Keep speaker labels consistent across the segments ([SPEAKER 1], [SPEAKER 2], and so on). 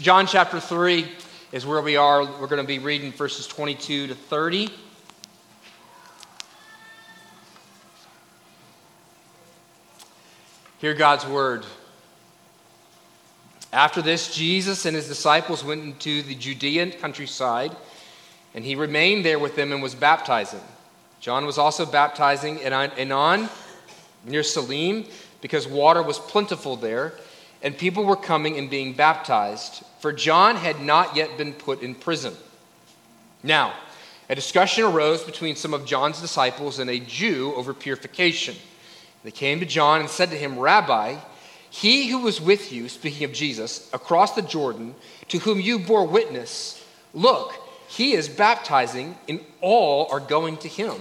[SPEAKER 1] John chapter 3 is where we are. We're going to be reading verses 22 to 30. Hear God's word. After this, Jesus and his disciples went into the Judean countryside, and he remained there with them and was baptizing. John was also baptizing in Aenon near Salim because water was plentiful there and people were coming and being baptized, for John had not yet been put in prison. Now, a discussion arose between some of John's disciples and a Jew over purification. They came to John and said to him, Rabbi, he who was with you, speaking of Jesus, across the Jordan, to whom you bore witness, look, he is baptizing, and all are going to him.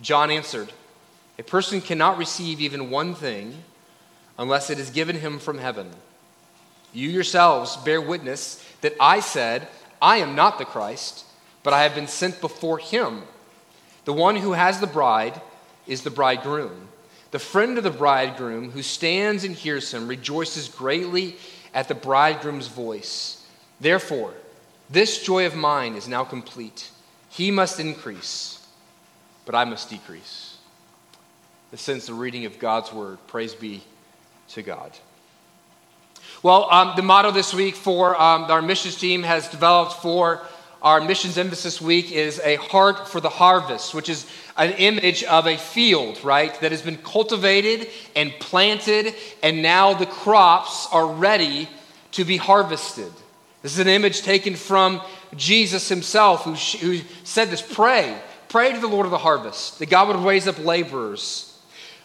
[SPEAKER 1] John answered, A person cannot receive even one thing unless it is given him from heaven. You yourselves bear witness that I said, I am not the Christ, but I have been sent before him. The one who has the bride is the bridegroom. The friend of the bridegroom who stands and hears him rejoices greatly at the bridegroom's voice. Therefore, this joy of mine is now complete. He must increase, but I must decrease. This ends the reading of God's word. Praise be to God. Well, um, the motto this week for um, our missions team has developed for our missions emphasis week is a heart for the harvest, which is an image of a field, right, that has been cultivated and planted, and now the crops are ready to be harvested. This is an image taken from Jesus himself, who, who said this pray, pray to the Lord of the harvest, that God would raise up laborers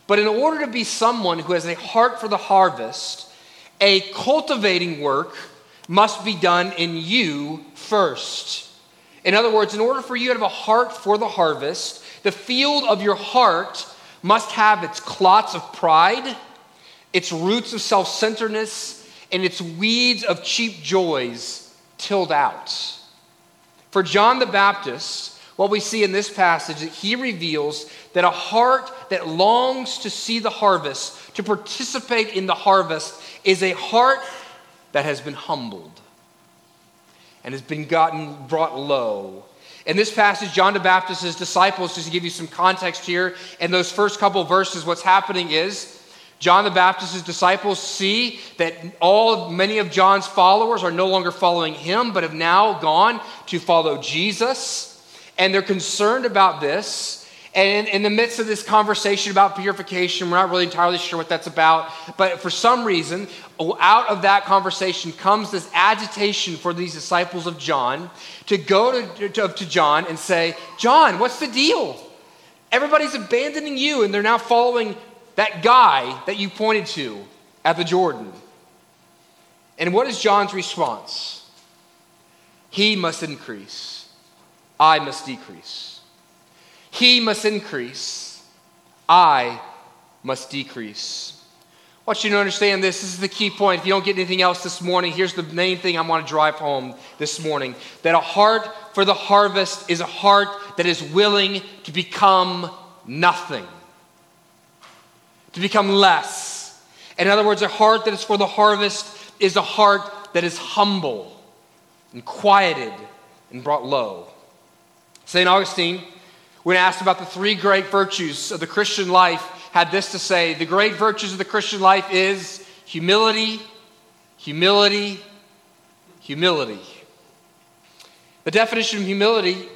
[SPEAKER 1] but in order to be someone who has a heart for the harvest, a cultivating work must be done in you first. In other words, in order for you to have a heart for the harvest, the field of your heart must have its clots of pride, its roots of self centeredness, and its weeds of cheap joys tilled out. For John the Baptist, what we see in this passage that he reveals that a heart that longs to see the harvest, to participate in the harvest, is a heart that has been humbled and has been gotten brought low. In this passage, John the Baptist's disciples, just to give you some context here, in those first couple verses, what's happening is John the Baptist's disciples see that all many of John's followers are no longer following him, but have now gone to follow Jesus and they're concerned about this. And in the midst of this conversation about purification, we're not really entirely sure what that's about. But for some reason, out of that conversation comes this agitation for these disciples of John to go to, to, to John and say, John, what's the deal? Everybody's abandoning you, and they're now following that guy that you pointed to at the Jordan. And what is John's response? He must increase I must decrease. He must increase. I must decrease. I want you to understand this. This is the key point. If you don't get anything else this morning, here's the main thing I want to drive home this morning that a heart for the harvest is a heart that is willing to become nothing, to become less. In other words, a heart that is for the harvest is a heart that is humble and quieted and brought low. St. Augustine, when asked about the three great virtues of the Christian life, had this to say The great virtues of the Christian life is humility, humility, humility. The definition of humility,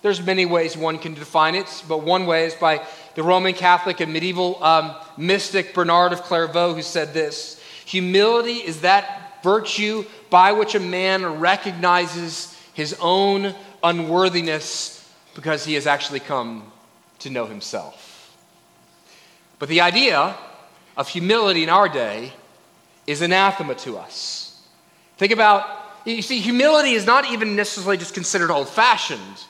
[SPEAKER 1] there's many ways one can define it, but one way is by the Roman Catholic and medieval um, mystic Bernard of Clairvaux, who said this Humility is that virtue by which a man recognizes his own unworthiness because he has actually come to know himself. But the idea of humility in our day is anathema to us. Think about, you see, humility is not even necessarily just considered old fashioned,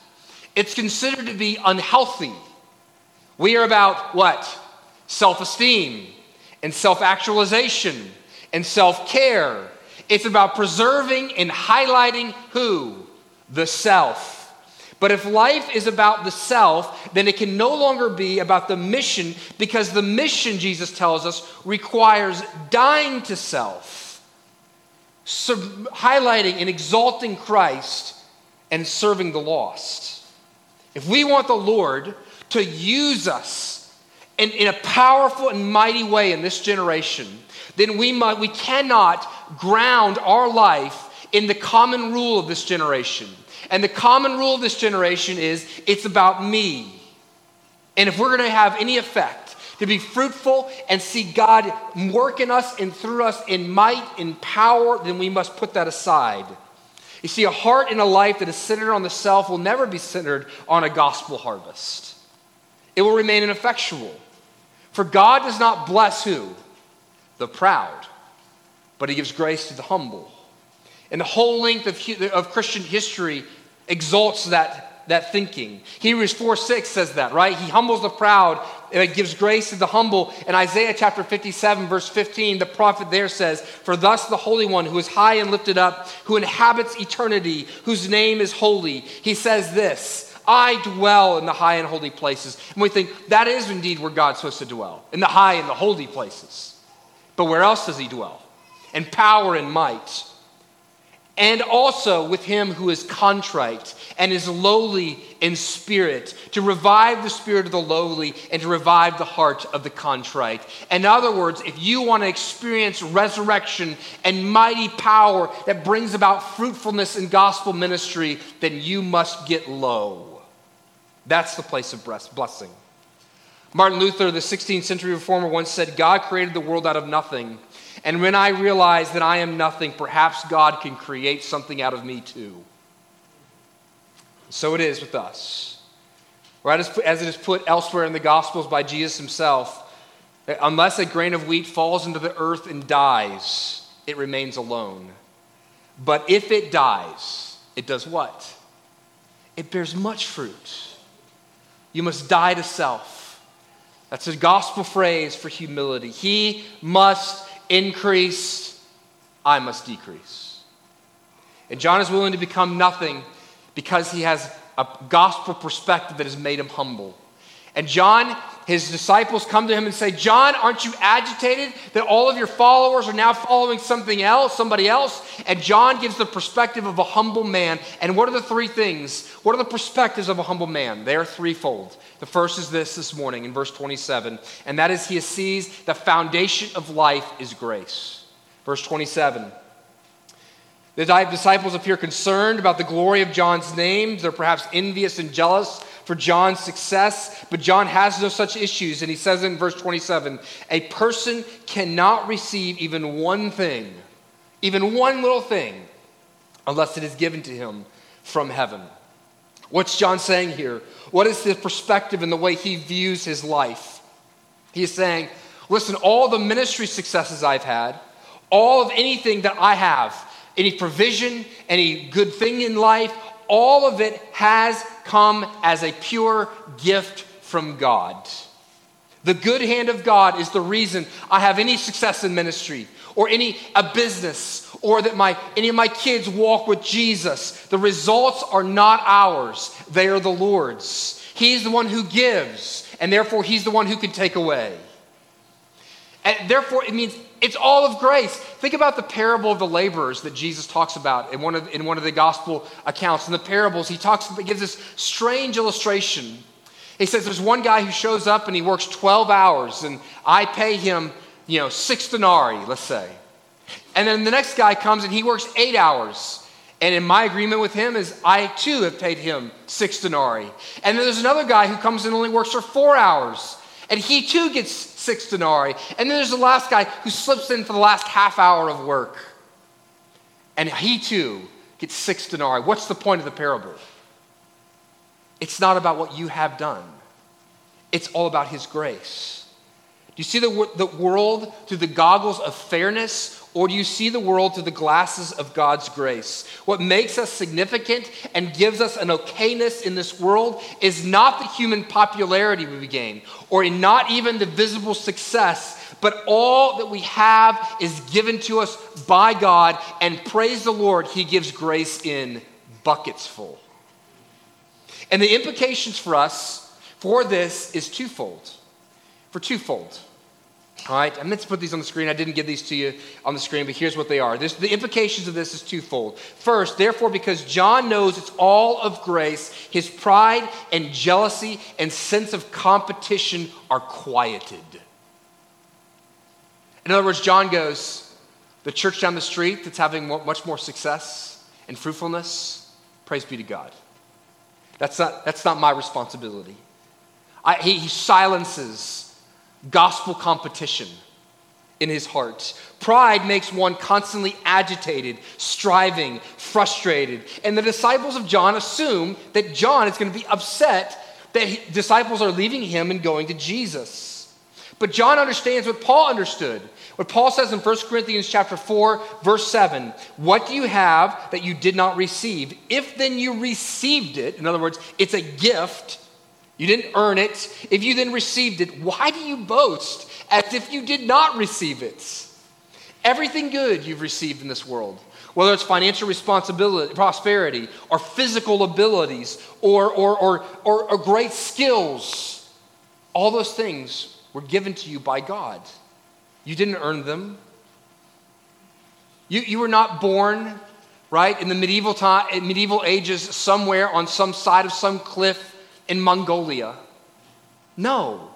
[SPEAKER 1] it's considered to be unhealthy. We are about what? Self esteem and self actualization and self care. It's about preserving and highlighting who? The self. But if life is about the self, then it can no longer be about the mission because the mission, Jesus tells us, requires dying to self highlighting and exalting Christ and serving the lost. If we want the Lord to use us in, in a powerful and mighty way in this generation, then we, might, we cannot ground our life in the common rule of this generation. And the common rule of this generation is it's about me. And if we're going to have any effect, to be fruitful and see God work in us and through us in might, in power, then we must put that aside. You see, a heart and a life that is centered on the self will never be centered on a gospel harvest. It will remain ineffectual. For God does not bless who? The proud, but He gives grace to the humble. And the whole length of, of Christian history exalts that that thinking. Hebrews 4 6 says that, right? He humbles the proud and gives grace to the humble. And Isaiah chapter 57, verse 15, the prophet there says, For thus the Holy One, who is high and lifted up, who inhabits eternity, whose name is holy, he says this. I dwell in the high and holy places. And we think that is indeed where God's supposed to dwell, in the high and the holy places. But where else does he dwell? In power and might and also with him who is contrite and is lowly in spirit, to revive the spirit of the lowly and to revive the heart of the contrite. In other words, if you want to experience resurrection and mighty power that brings about fruitfulness in gospel ministry, then you must get low. That's the place of blessing. Martin Luther, the 16th century reformer, once said, God created the world out of nothing and when I realize that I am nothing, perhaps God can create something out of me too. So it is with us. Right as, it is put elsewhere in the Gospels by Jesus himself, unless a grain of wheat falls into the earth and dies, it remains alone. But if it dies, it does what? It bears much fruit. You must die to self. That's a gospel phrase for humility. He must increase, I must decrease. And John is willing to become nothing because he has a gospel perspective that has made him humble. And John, his disciples come to him and say, John, aren't you agitated that all of your followers are now following something else, somebody else? And John gives the perspective of a humble man. And what are the three things? What are the perspectives of a humble man? They are threefold. The first is this this morning in verse 27, and that is he sees the foundation of life is grace. Verse 27. The disciples appear concerned about the glory of John's name. They're perhaps envious and jealous for John's success, but John has no such issues. And he says in verse 27 a person cannot receive even one thing, even one little thing, unless it is given to him from heaven. What's John saying here? What is the perspective and the way he views his life? He's saying, listen, all the ministry successes I've had, all of anything that I have, any provision, any good thing in life, all of it has come as a pure gift from God. The good hand of God is the reason I have any success in ministry or any a business or that my any of my kids walk with Jesus. The results are not ours, they are the Lord's. He's the one who gives, and therefore he's the one who can take away. And therefore it means it's all of grace. Think about the parable of the laborers that Jesus talks about in one of, in one of the gospel accounts. In the parables, he talks, he gives this strange illustration. He says there's one guy who shows up and he works 12 hours, and I pay him, you know, six denarii, let's say. And then the next guy comes and he works eight hours. And in my agreement with him is I too have paid him six denarii. And then there's another guy who comes and only works for four hours. And he too gets six denarii. And then there's the last guy who slips in for the last half hour of work. And he too gets six denarii. What's the point of the parable? It's not about what you have done, it's all about his grace. Do you see the, the world through the goggles of fairness or do you see the world through the glasses of God's grace? What makes us significant and gives us an okayness in this world is not the human popularity we gain, or not even the visible success, but all that we have is given to us by God, and praise the Lord, He gives grace in buckets full. And the implications for us for this is twofold. For twofold. All right, I meant to put these on the screen. I didn't give these to you on the screen, but here's what they are. This, the implications of this is twofold. First, therefore, because John knows it's all of grace, his pride and jealousy and sense of competition are quieted. In other words, John goes, the church down the street that's having much more success and fruitfulness, praise be to God. That's not, that's not my responsibility. I, he, he silences gospel competition in his heart. Pride makes one constantly agitated, striving, frustrated. And the disciples of John assume that John is going to be upset that he, disciples are leaving him and going to Jesus. But John understands what Paul understood. What Paul says in 1 Corinthians chapter 4 verse 7, what do you have that you did not receive? If then you received it, in other words, it's a gift, you didn't earn it. If you then received it, why do you boast as if you did not receive it? Everything good you've received in this world, whether it's financial responsibility, prosperity, or physical abilities, or, or, or, or, or great skills, all those things were given to you by God. You didn't earn them. You, you were not born, right, in the medieval time, medieval ages, somewhere on some side of some cliff in Mongolia. No.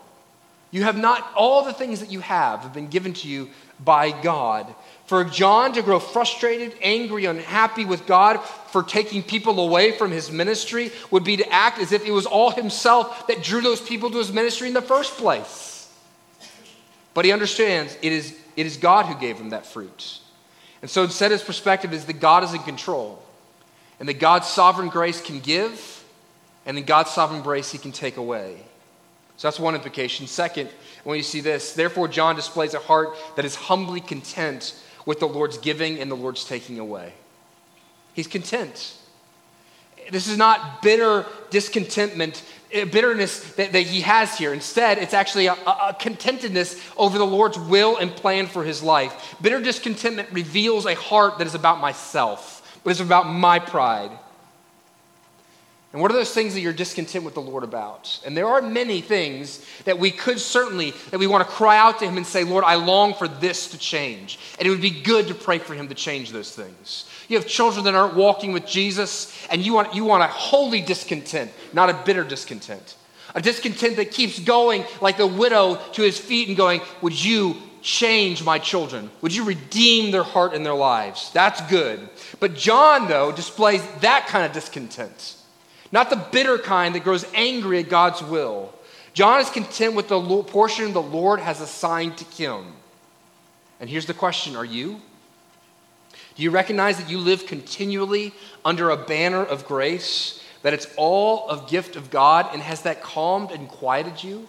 [SPEAKER 1] You have not, all the things that you have have been given to you by God. For John to grow frustrated, angry, unhappy with God for taking people away from his ministry would be to act as if it was all himself that drew those people to his ministry in the first place. But he understands it is, it is God who gave him that fruit. And so instead, his perspective is that God is in control and that God's sovereign grace can give and in God's sovereign grace, he can take away. So that's one implication. Second, when you see this, therefore, John displays a heart that is humbly content with the Lord's giving and the Lord's taking away. He's content. This is not bitter discontentment, eh, bitterness that, that he has here. Instead, it's actually a, a contentedness over the Lord's will and plan for his life. Bitter discontentment reveals a heart that is about myself, but is about my pride. And what are those things that you're discontent with the Lord about? And there are many things that we could certainly, that we want to cry out to Him and say, Lord, I long for this to change. And it would be good to pray for Him to change those things. You have children that aren't walking with Jesus, and you want, you want a holy discontent, not a bitter discontent. A discontent that keeps going like the widow to his feet and going, Would you change my children? Would you redeem their heart and their lives? That's good. But John, though, displays that kind of discontent not the bitter kind that grows angry at God's will. John is content with the portion the Lord has assigned to him. And here's the question Are you? Do you recognize that you live continually under a banner of grace, that it's all a gift of God, and has that calmed and quieted you?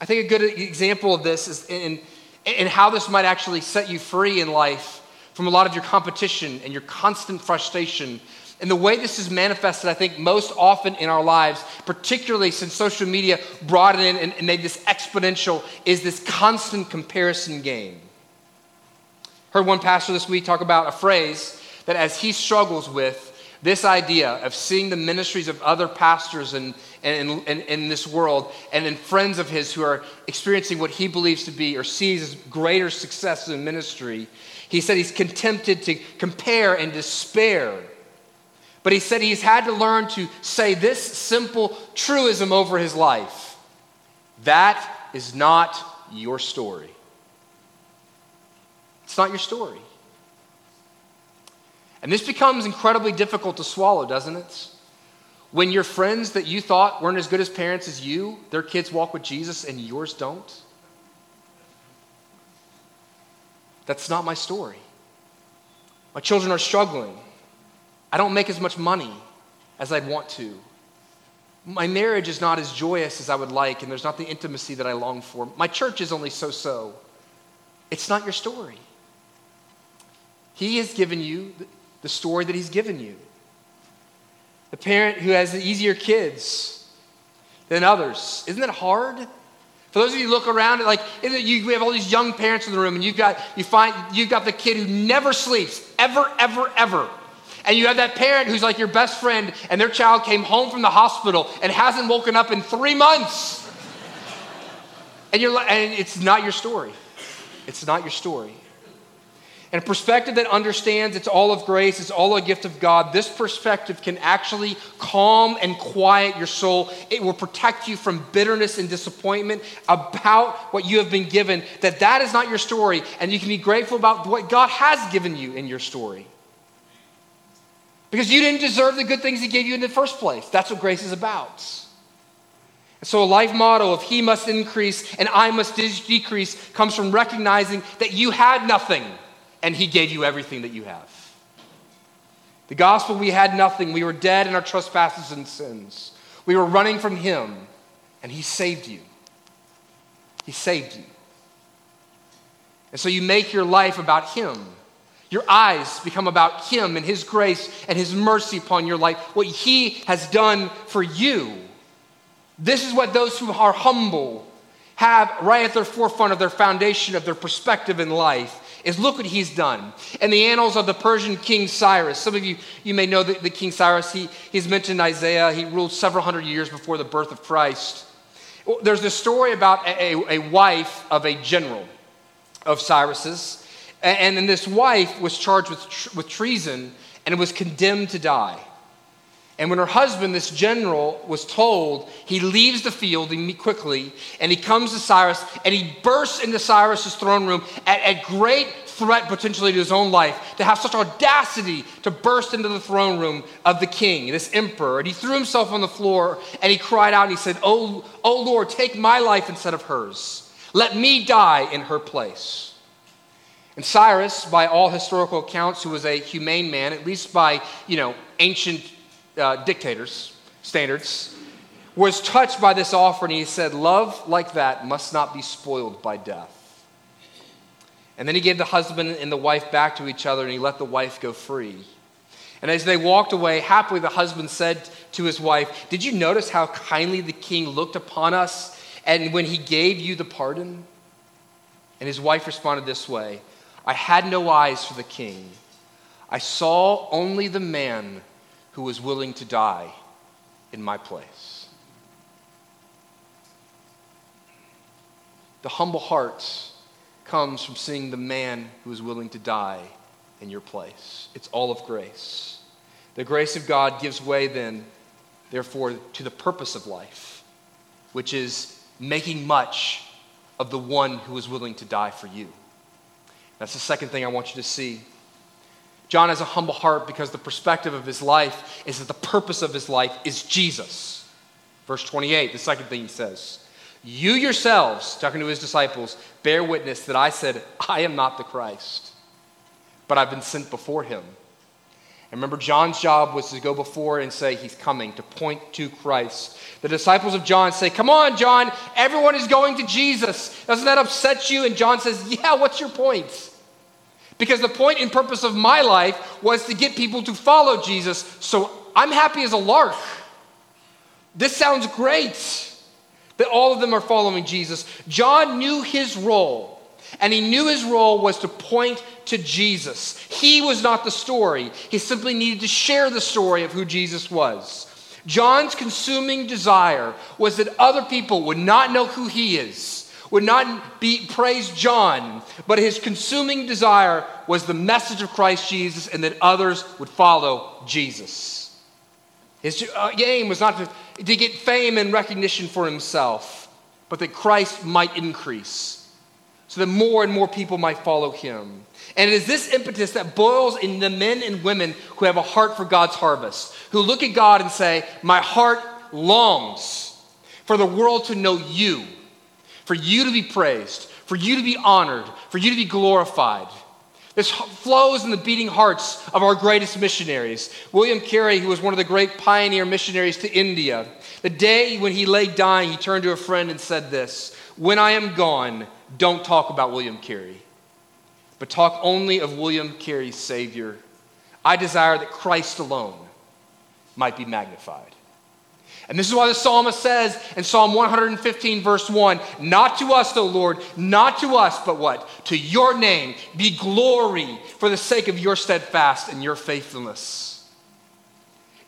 [SPEAKER 1] I think a good example of this is in, in how this might actually set you free in life from a lot of your competition and your constant frustration and the way this is manifested, I think, most often in our lives, particularly since social media brought it in and, made this exponential, is this constant comparison game. Heard one pastor this week talk about a phrase that as he struggles with this idea of seeing the ministries of other pastors in, in, in, in, this world and in friends of his who are experiencing what he believes to be or sees as greater success in ministry, he said he's tempted to compare and despair but he said he's had to learn to say this simple truism over his life that is not your story. It's not your story. And this becomes incredibly difficult to swallow, doesn't it? When your friends that you thought weren't as good as parents as you, their kids walk with Jesus and yours don't. That's not my story. My children are struggling. I don't make as much money as I'd want to. My marriage is not as joyous as I would like, and there's not the intimacy that I long for. My church is only so so. It's not your story. He has given you the story that He's given you. The parent who has the easier kids than others. Isn't it hard? For those of you who look around, like you, we have all these young parents in the room, and you've got you find you've got the kid who never sleeps, ever, ever, ever. And you have that parent who's like your best friend, and their child came home from the hospital and hasn't woken up in three months. And, you're, like, and it's not your story. It's not your story. And a perspective that understands it's all of grace, it's all a gift of God, this perspective can actually calm and quiet your soul. It will protect you from bitterness and disappointment about what you have been given, that that is not your story, and you can be grateful about what God has given you in your story. Because you didn't deserve the good things He gave you in the first place. That's what grace is about. And So, a life motto of He must increase and I must decrease comes from recognizing that you had nothing and He gave you everything that you have. The gospel, we had nothing. We were dead in our trespasses and sins. We were running from Him, and He saved you. He saved you. And so you make your life about Him. Your eyes become about Him and His grace and His mercy upon your life, what He has done for you. This is what those who are humble have right at their forefront of their foundation of their perspective in life is look what he's done. In the annals of the Persian king Cyrus, some of you, you may know the, the King Cyrus, he, he's mentioned Isaiah, he ruled several hundred years before the birth of Christ. There's this story about a, a, a wife of a general of Cyrus's, and, then this wife was charged with, with treason and was condemned to die. And when her husband, this general, was told, he leaves the field quickly and he comes to Cyrus and he bursts into Cyrus's throne room at, at great threat potentially to his own life to have such audacity to burst into the throne room of the king, this emperor. And he threw himself on the floor and he cried out and he said, Oh, oh Lord, take my life instead of hers. Let me die in her place. And Cyrus, by all historical accounts, who was a humane man, at least by, you know, ancient uh, dictators' standards, was touched by this offer and he said, Love like that must not be spoiled by death. And then he gave the husband and the wife back to each other and he let the wife go free. And as they walked away, happily the husband said to his wife, Did you notice how kindly the king looked upon us and when he gave you the pardon? And his wife responded this way I had no eyes for the king. I saw only the man who was willing to die in my place. The humble heart comes from seeing the man who is willing to die in your place. It's all of grace. The grace of God gives way then, therefore, to the purpose of life, which is making much of the one who is willing to die for you. That's the second thing I want you to see. John has a humble heart because the perspective of his life is that the purpose of his life is Jesus. Verse 28, the second thing he says You yourselves, talking to his disciples, bear witness that I said, I am not the Christ, but I've been sent before him. And remember, John's job was to go before and say, He's coming, to point to Christ. The disciples of John say, Come on, John, everyone is going to Jesus. Doesn't that upset you? And John says, Yeah, what's your point? Because the point and purpose of my life was to get people to follow Jesus. So I'm happy as a lark. This sounds great that all of them are following Jesus. John knew his role, and he knew his role was to point to Jesus. He was not the story, he simply needed to share the story of who Jesus was. John's consuming desire was that other people would not know who he is would not be praise John, but his consuming desire was the message of Christ Jesus and that others would follow Jesus. His uh, aim was not to, to get fame and recognition for himself, but that Christ might increase so that more and more people might follow him. And it is this impetus that boils in the men and women who have a heart for God's harvest, who look at God and say, My heart longs for the world to know you for you to be praised, for you to be honored, for you to be glorified. This flows in the beating hearts of our greatest missionaries. William Carey, who was one of the great pioneer missionaries to India, the day when he lay dying, he turned to a friend and said this When I am gone, don't talk about William Carey, but talk only of William Carey's Savior. I desire that Christ alone might be magnified. And this is why the psalmist says in Psalm 115, verse 1 Not to us, O Lord, not to us, but what? To your name be glory for the sake of your steadfast and your faithfulness.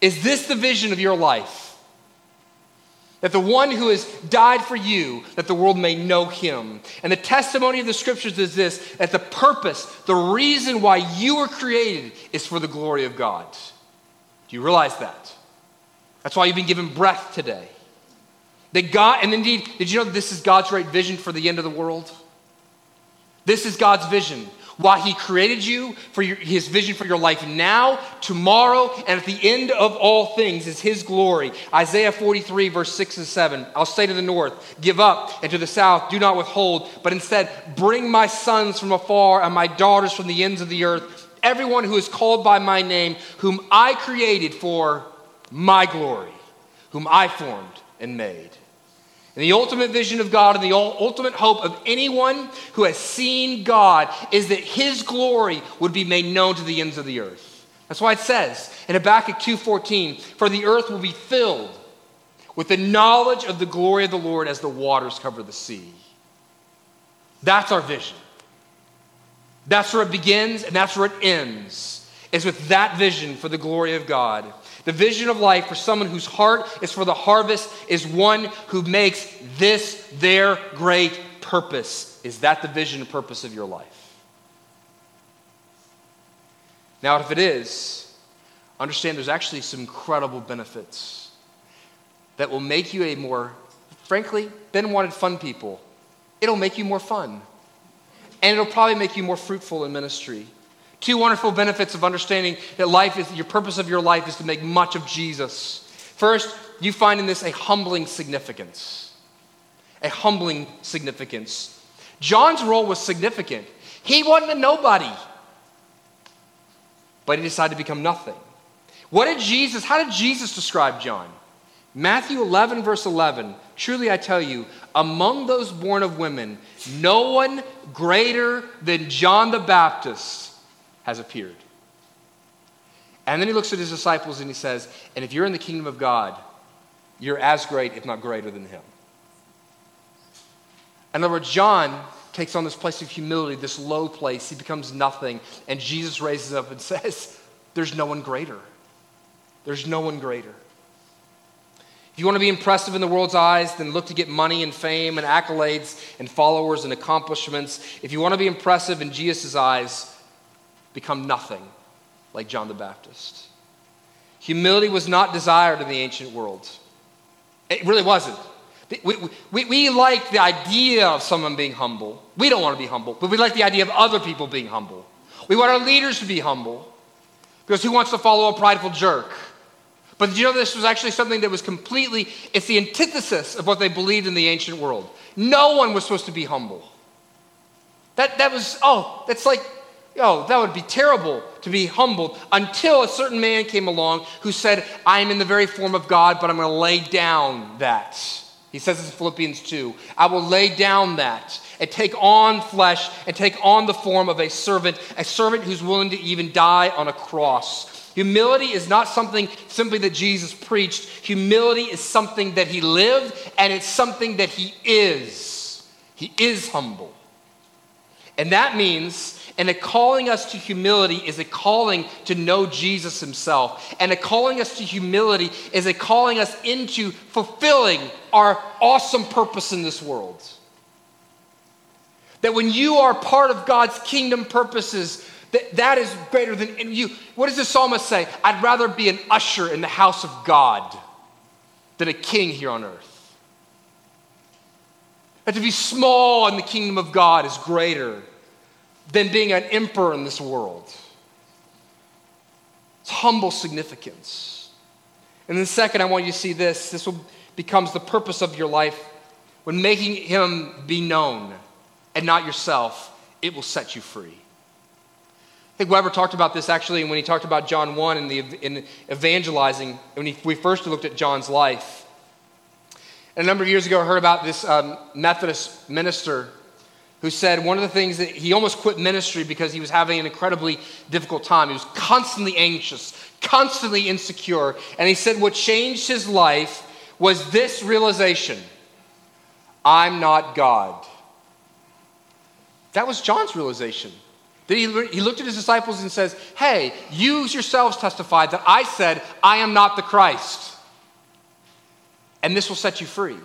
[SPEAKER 1] Is this the vision of your life? that the one who has died for you, that the world may know him. And the testimony of the scriptures is this that the purpose, the reason why you were created is for the glory of God. Do you realize that? That's why you've been given breath today. That God, and indeed, did you know this is God's right vision for the end of the world? This is God's vision why He created you, for your, His vision for your life now, tomorrow, and at the end of all things is His glory. Isaiah 43, verse 6 and 7. I'll say to the north, Give up, and to the south, do not withhold, but instead bring my sons from afar and my daughters from the ends of the earth, everyone who is called by my name, whom I created for my glory, whom I formed and made. And the ultimate vision of God and the ultimate hope of anyone who has seen God is that his glory would be made known to the ends of the earth. That's why it says in Habakkuk 2:14, "For the earth will be filled with the knowledge of the glory of the Lord as the waters cover the sea." That's our vision. That's where it begins and that's where it ends. Is with that vision for the glory of God. The vision of life for someone whose heart is for the harvest is one who makes this their great purpose. Is that the vision and purpose of your life? Now, if it is, understand there's actually some incredible benefits that will make you a more, frankly, Ben wanted fun people. It'll make you more fun. And it'll probably make you more fruitful in ministry. Two wonderful benefits of understanding that life is your purpose of your life is to make much of Jesus. First, you find in this a humbling significance. A humbling significance. John's role was significant. He wasn't a nobody, but he decided to become nothing. What did Jesus, how did Jesus describe John? Matthew 11, verse 11. Truly I tell you, among those born of women, no one greater than John the Baptist has appeared. And then he looks at his disciples and he says, And if you're in the kingdom of God, you're as great, if not greater than him. In other words, John takes on this place of humility, this low place. He becomes nothing. And Jesus raises up and says, There's no one greater. There's no one greater. If you want to be impressive in the world's eyes, then look to get money and fame and accolades and followers and accomplishments. If you want to be impressive in Jesus' eyes, become nothing like John the Baptist. Humility was not desired in the ancient world. It really wasn't. We, we, we like the idea of someone being humble. We don't want to be humble, but we like the idea of other people being humble. We want our leaders to be humble because who wants to follow a prideful jerk? But did you know this was actually something that was completely, it's the antithesis of what they believed in the ancient world. No one was supposed to be humble. That, that was, oh, that's like Oh, that would be terrible to be humbled until a certain man came along who said, I am in the very form of God, but I'm going to lay down that. He says this in Philippians 2. I will lay down that and take on flesh and take on the form of a servant, a servant who's willing to even die on a cross. Humility is not something simply that Jesus preached. Humility is something that he lived, and it's something that he is. He is humble. And that means and a calling us to humility is a calling to know Jesus himself. And a calling us to humility is a calling us into fulfilling our awesome purpose in this world. That when you are part of God's kingdom purposes, that, that is greater than you. What does the psalmist say? I'd rather be an usher in the house of God than a king here on earth. That to be small in the kingdom of God is greater than being an emperor in this world. It's humble significance. And then, second, I want you to see this. This will becomes the purpose of your life. When making him be known and not yourself, it will set you free. I think Weber talked about this actually when he talked about John 1 in, the, in evangelizing, when he, we first looked at John's life. And a number of years ago, I heard about this um, Methodist minister who said one of the things that he almost quit ministry because he was having an incredibly difficult time. He was constantly anxious, constantly insecure. And he said what changed his life was this realization I'm not God. That was John's realization. That he, he looked at his disciples and says, Hey, you yourselves testified that I said, I am not the Christ. And this will set you free.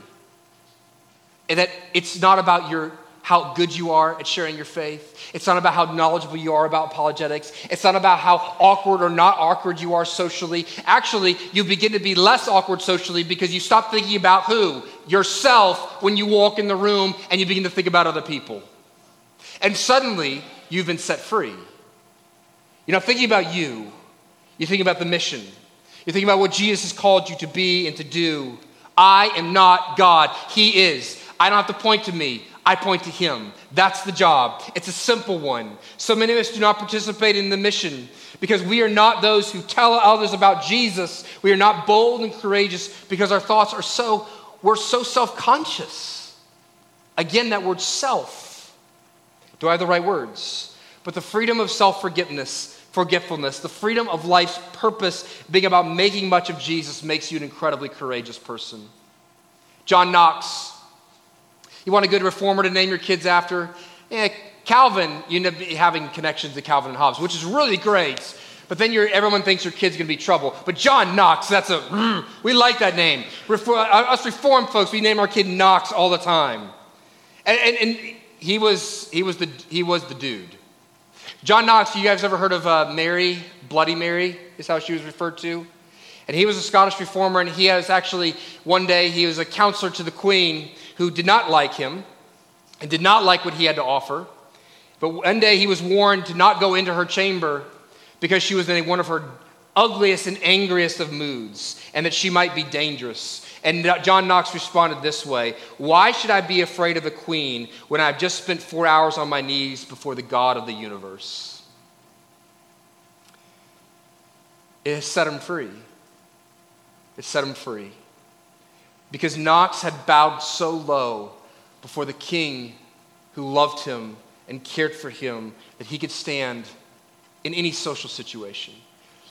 [SPEAKER 1] And that it's not about your how good you are at sharing your faith. It's not about how knowledgeable you are about apologetics. It's not about how awkward or not awkward you are socially. Actually, you begin to be less awkward socially because you stop thinking about who? Yourself when you walk in the room and you begin to think about other people. And suddenly, you've been set free. You're not thinking about you, you're thinking about the mission. You're thinking about what Jesus has called you to be and to do. I am not God, He is. I don't have to point to me. I point to him. That's the job. It's a simple one. So many of us do not participate in the mission because we are not those who tell others about Jesus. We are not bold and courageous because our thoughts are so, we're so self conscious. Again, that word self. Do I have the right words? But the freedom of self forgiveness, forgetfulness, the freedom of life's purpose, being about making much of Jesus, makes you an incredibly courageous person. John Knox you want a good reformer to name your kids after? Eh, Calvin, you end up having connections to Calvin and Hobbes, which is really great. But then everyone thinks your kid's going to be trouble. But John Knox, that's a, mm, we like that name. Refor- uh, us Reformed folks, we name our kid Knox all the time. And, and, and, he, was, he, was the, he was the dude. John Knox, you guys ever heard of uh, Mary, Bloody Mary, is how she was referred to? And he was a Scottish reformer, and he has actually, one day, he was a counselor to the Queen who did not like him and did not like what he had to offer. But one day he was warned to not go into her chamber because she was in one of her ugliest and angriest of moods and that she might be dangerous. And John Knox responded this way Why should I be afraid of a queen when I've just spent four hours on my knees before the God of the universe? It has set him free. It set him free because Knox had bowed so low before the king who loved him and cared for him that he could stand in any social situation.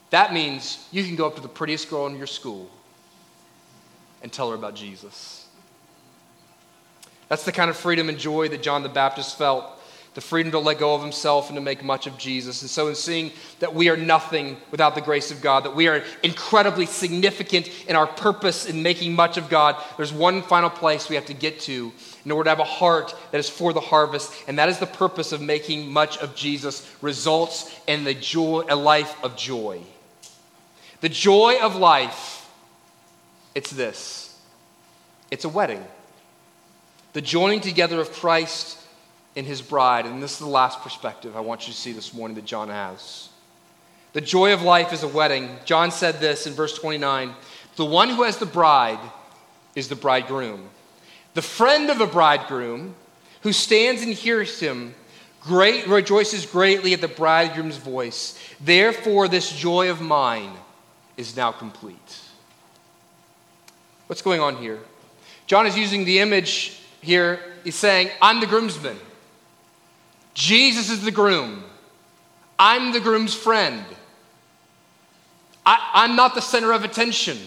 [SPEAKER 1] That means you can go up to the prettiest girl in your school and tell her about Jesus. That's the kind of freedom and joy that John the Baptist felt the freedom to let go of himself and to make much of Jesus. And so, in seeing that we are nothing without the grace of God, that we are incredibly significant in our purpose in making much of God, there's one final place we have to get to in order to have a heart that is for the harvest, and that is the purpose of making much of Jesus results in the joy, a life of joy. The joy of life, it's this it's a wedding. The joining together of Christ in his bride. And this is the last perspective I want you to see this morning that John has. The joy of life is a wedding. John said this in verse 29 The one who has the bride is the bridegroom. The friend of the bridegroom who stands and hears him great rejoices greatly at the bridegroom's voice. Therefore, this joy of mine is now complete. What's going on here? John is using the image here. He's saying, I'm the groomsman. Jesus is the groom. I'm the groom's friend. I, am not the center of attention.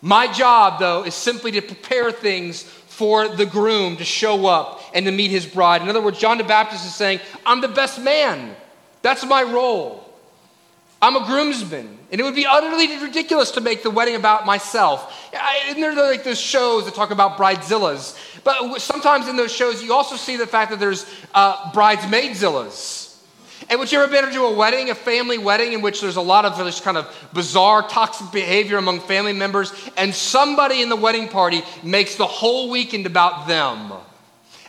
[SPEAKER 1] My job, though, is simply to prepare things for the groom to show up and to meet his bride. In other words, John the Baptist is saying, I'm the best man. That's my role. I'm a groomsman. And it would be utterly ridiculous to make the wedding about myself. Isn't there like those shows that talk about bridezillas? But sometimes in those shows, you also see the fact that there's uh, bridesmaidzillas. And would you ever been to a wedding, a family wedding, in which there's a lot of this kind of bizarre, toxic behavior among family members, and somebody in the wedding party makes the whole weekend about them?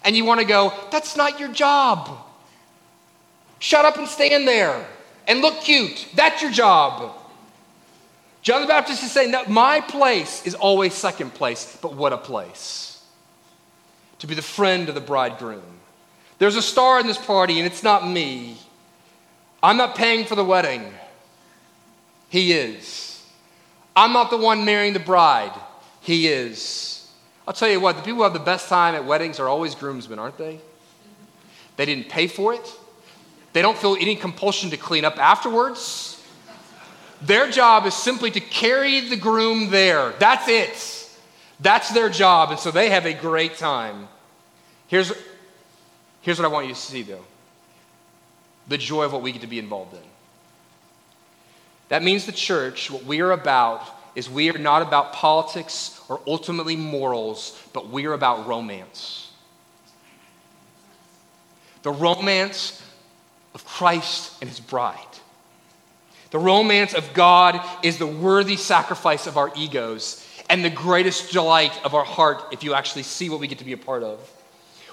[SPEAKER 1] And you want to go, that's not your job. Shut up and stand there and look cute. That's your job. John the Baptist is saying that my place is always second place, but what a place to be the friend of the bridegroom. There's a star in this party, and it's not me. I'm not paying for the wedding. He is. I'm not the one marrying the bride. He is. I'll tell you what, the people who have the best time at weddings are always groomsmen, aren't they? They didn't pay for it. They don't feel any compulsion to clean up afterwards. Their job is simply to carry the groom there. That's it. That's their job, and so they have a great time. Here's, here's what I want you to see, though the joy of what we get to be involved in. That means the church, what we are about, is we are not about politics or ultimately morals, but we're about romance. The romance of Christ and his bride. The romance of God is the worthy sacrifice of our egos and the greatest delight of our heart if you actually see what we get to be a part of.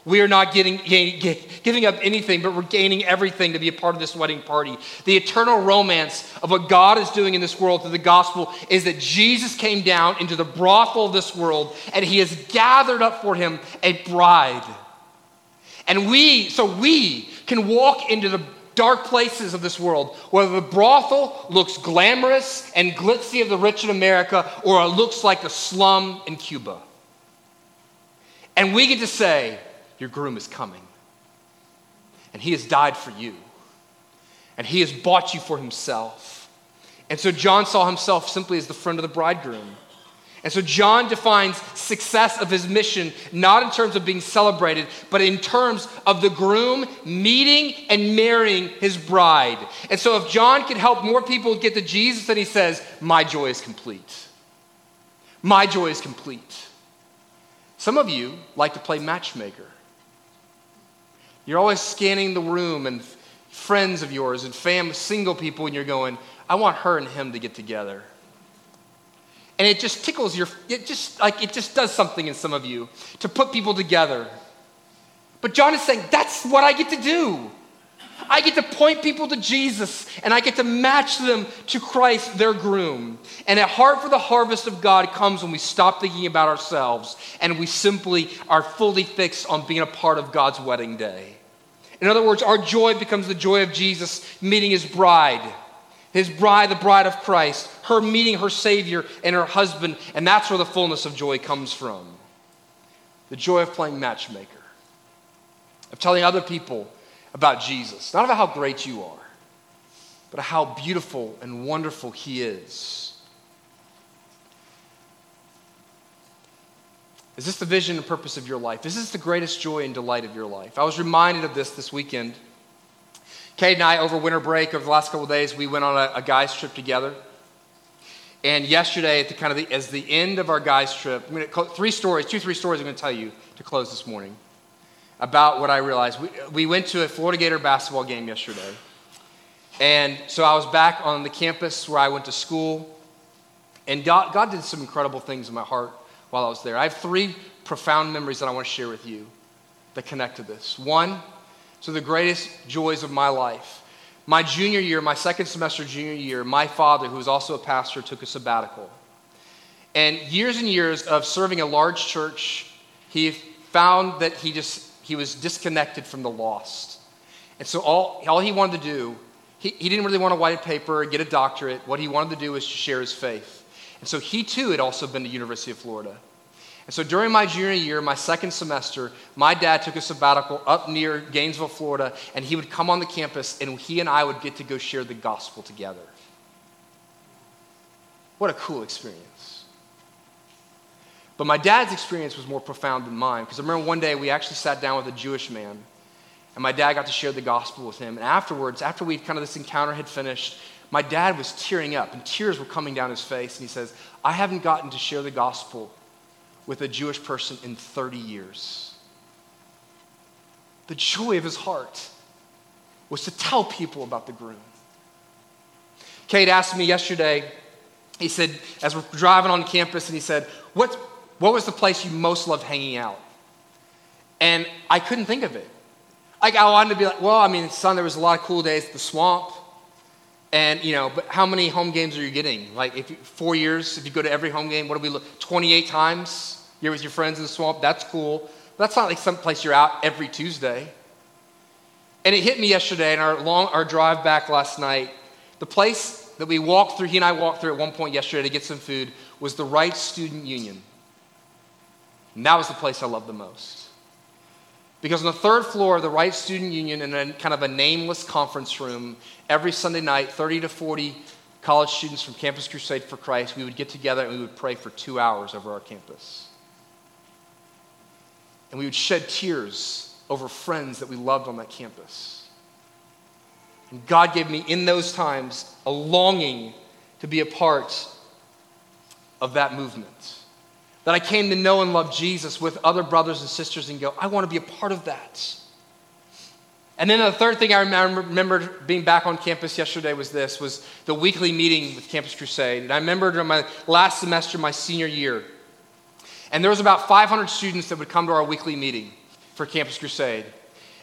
[SPEAKER 1] We are not getting, giving up anything, but we're gaining everything to be a part of this wedding party. The eternal romance of what God is doing in this world through the gospel is that Jesus came down into the brothel of this world and he has gathered up for him a bride. And we, so we can walk into the dark places of this world, whether the brothel looks glamorous and glitzy of the rich in America or it looks like the slum in Cuba. And we get to say, Your groom is coming. And he has died for you. And he has bought you for himself. And so John saw himself simply as the friend of the bridegroom. And so John defines success of his mission not in terms of being celebrated, but in terms of the groom meeting and marrying his bride. And so if John can help more people get to Jesus, then he says, My joy is complete. My joy is complete. Some of you like to play matchmaker. You're always scanning the room and friends of yours and fam, single people, and you're going, I want her and him to get together and it just tickles your it just like it just does something in some of you to put people together. But john is saying that's what i get to do. I get to point people to jesus and i get to match them to christ their groom. And a heart for the harvest of god comes when we stop thinking about ourselves and we simply are fully fixed on being a part of god's wedding day. In other words our joy becomes the joy of jesus meeting his bride his bride, the bride of Christ, her meeting her Savior and her husband, and that's where the fullness of joy comes from. The joy of playing matchmaker, of telling other people about Jesus, not about how great you are, but how beautiful and wonderful He is. Is this the vision and purpose of your life? Is this the greatest joy and delight of your life? I was reminded of this this weekend. Kate and I, over winter break, over the last couple days, we went on a, a guys' trip together. And yesterday, at the kind of the, as the end of our guys' trip, I'm going to three stories, two, three stories I'm going to tell you to close this morning about what I realized. We, we went to a Florida Gator basketball game yesterday. And so I was back on the campus where I went to school. And God, God did some incredible things in my heart while I was there. I have three profound memories that I want to share with you that connect to this. One, so, the greatest joys of my life. My junior year, my second semester junior year, my father, who was also a pastor, took a sabbatical. And years and years of serving a large church, he found that he just he was disconnected from the lost. And so all, all he wanted to do, he, he didn't really want a white paper, get a doctorate. What he wanted to do was to share his faith. And so he too had also been to University of Florida. And so during my junior year, my second semester, my dad took a sabbatical up near Gainesville, Florida, and he would come on the campus and he and I would get to go share the gospel together. What a cool experience. But my dad's experience was more profound than mine because I remember one day we actually sat down with a Jewish man and my dad got to share the gospel with him. And afterwards, after we kind of this encounter had finished, my dad was tearing up and tears were coming down his face. And he says, I haven't gotten to share the gospel with a Jewish person in 30 years. The joy of his heart was to tell people about the groom. Kate asked me yesterday, he said, as we're driving on campus, and he said, what, what was the place you most loved hanging out? And I couldn't think of it. Like, I wanted to be like, well, I mean, son, there was a lot of cool days at the swamp. And, you know, but how many home games are you getting? Like, if you, four years, if you go to every home game, what do we look? 28 times? You're with your friends in the swamp, that's cool. But that's not like some place you're out every Tuesday. And it hit me yesterday in our, long, our drive back last night. The place that we walked through, he and I walked through at one point yesterday to get some food, was the Reitz Student Union. And that was the place I loved the most. Because on the third floor of the Reitz Student Union, in a kind of a nameless conference room, every Sunday night, 30 to 40 college students from Campus Crusade for Christ, we would get together and we would pray for two hours over our campus. And we would shed tears over friends that we loved on that campus. And God gave me, in those times, a longing to be a part of that movement. That I came to know and love Jesus with other brothers and sisters and go, I want to be a part of that. And then the third thing I remember being back on campus yesterday was this, was the weekly meeting with Campus Crusade. And I remembered my last semester, my senior year. And there was about 500 students that would come to our weekly meeting for Campus Crusade.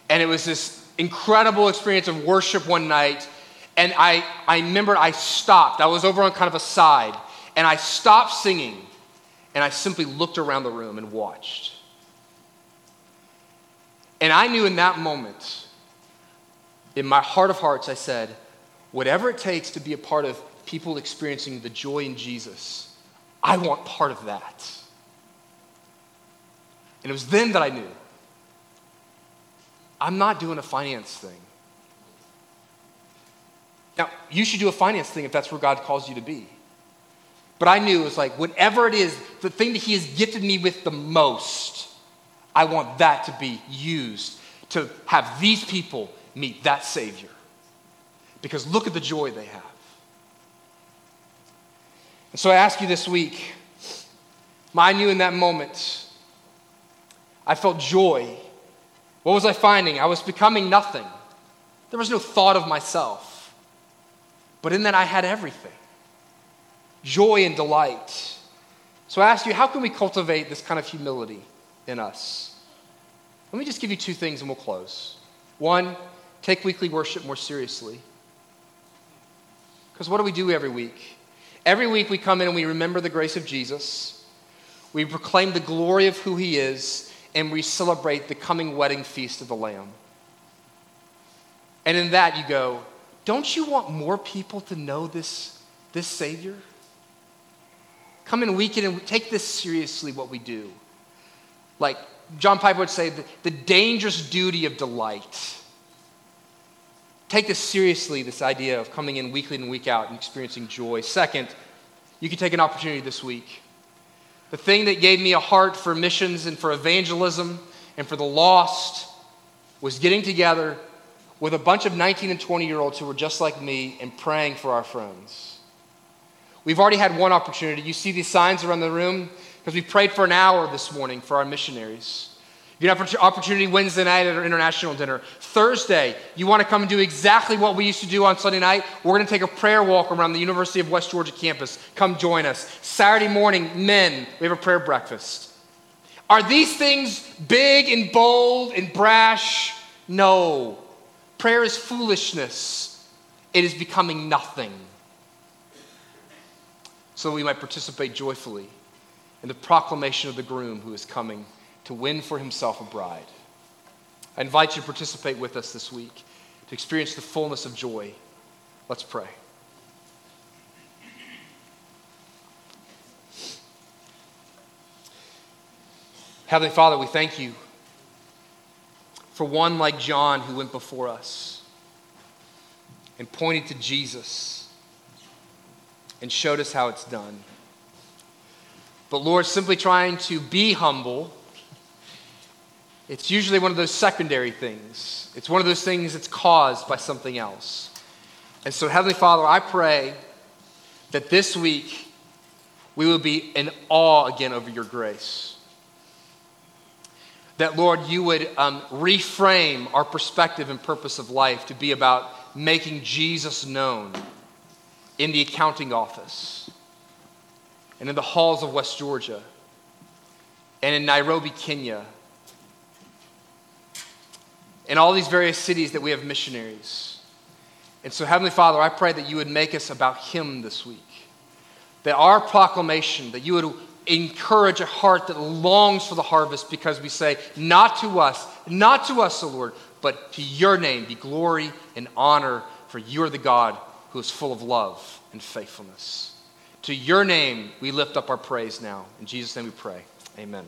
[SPEAKER 1] And it was this incredible experience of worship one night. And I, I remember I stopped. I was over on kind of a side. And I stopped singing. And I simply looked around the room and watched. And I knew in that moment, in my heart of hearts, I said, whatever it takes to be a part of people experiencing the joy in Jesus, I want part of that. And it was then that I knew I'm not doing a finance thing. Now, you should do a finance thing if that's where God calls you to be. But I knew it was like, whatever it is, the thing that He has gifted me with the most, I want that to be used to have these people meet that Savior. Because look at the joy they have. And so I ask you this week, I knew in that moment, I felt joy. What was I finding? I was becoming nothing. There was no thought of myself. But in that, I had everything joy and delight. So I ask you, how can we cultivate this kind of humility in us? Let me just give you two things and we'll close. One, take weekly worship more seriously. Because what do we do every week? Every week we come in and we remember the grace of Jesus. We proclaim the glory of who he is and we celebrate the coming wedding feast of the Lamb. And in that, you go, don't you want more people to know this, this Savior? Come in weekend and take this seriously, what we do. Like John Piper would say, the, the dangerous duty of delight. Take this seriously, this idea of coming in weekly and week out and experiencing joy. Second, you can take an opportunity this week the thing that gave me a heart for missions and for evangelism and for the lost was getting together with a bunch of 19 and 20 year olds who were just like me and praying for our friends. We've already had one opportunity. You see these signs around the room because we prayed for an hour this morning for our missionaries. You have an opportunity Wednesday night at our international dinner. Thursday, you want to come and do exactly what we used to do on Sunday night? We're going to take a prayer walk around the University of West Georgia campus. Come join us. Saturday morning, men, we have a prayer breakfast. Are these things big and bold and brash? No. Prayer is foolishness, it is becoming nothing. So we might participate joyfully in the proclamation of the groom who is coming to win for himself a bride. I invite you to participate with us this week to experience the fullness of joy. Let's pray. Heavenly Father, we thank you for one like John who went before us and pointed to Jesus and showed us how it's done. But Lord, simply trying to be humble it's usually one of those secondary things. It's one of those things that's caused by something else. And so, Heavenly Father, I pray that this week we will be in awe again over your grace. That, Lord, you would um, reframe our perspective and purpose of life to be about making Jesus known in the accounting office and in the halls of West Georgia and in Nairobi, Kenya in all these various cities that we have missionaries. And so, Heavenly Father, I pray that you would make us about Him this week. That our proclamation, that you would encourage a heart that longs for the harvest because we say, not to us, not to us, O Lord, but to your name be glory and honor, for you are the God who is full of love and faithfulness. To your name we lift up our praise now. In Jesus' name we pray. Amen.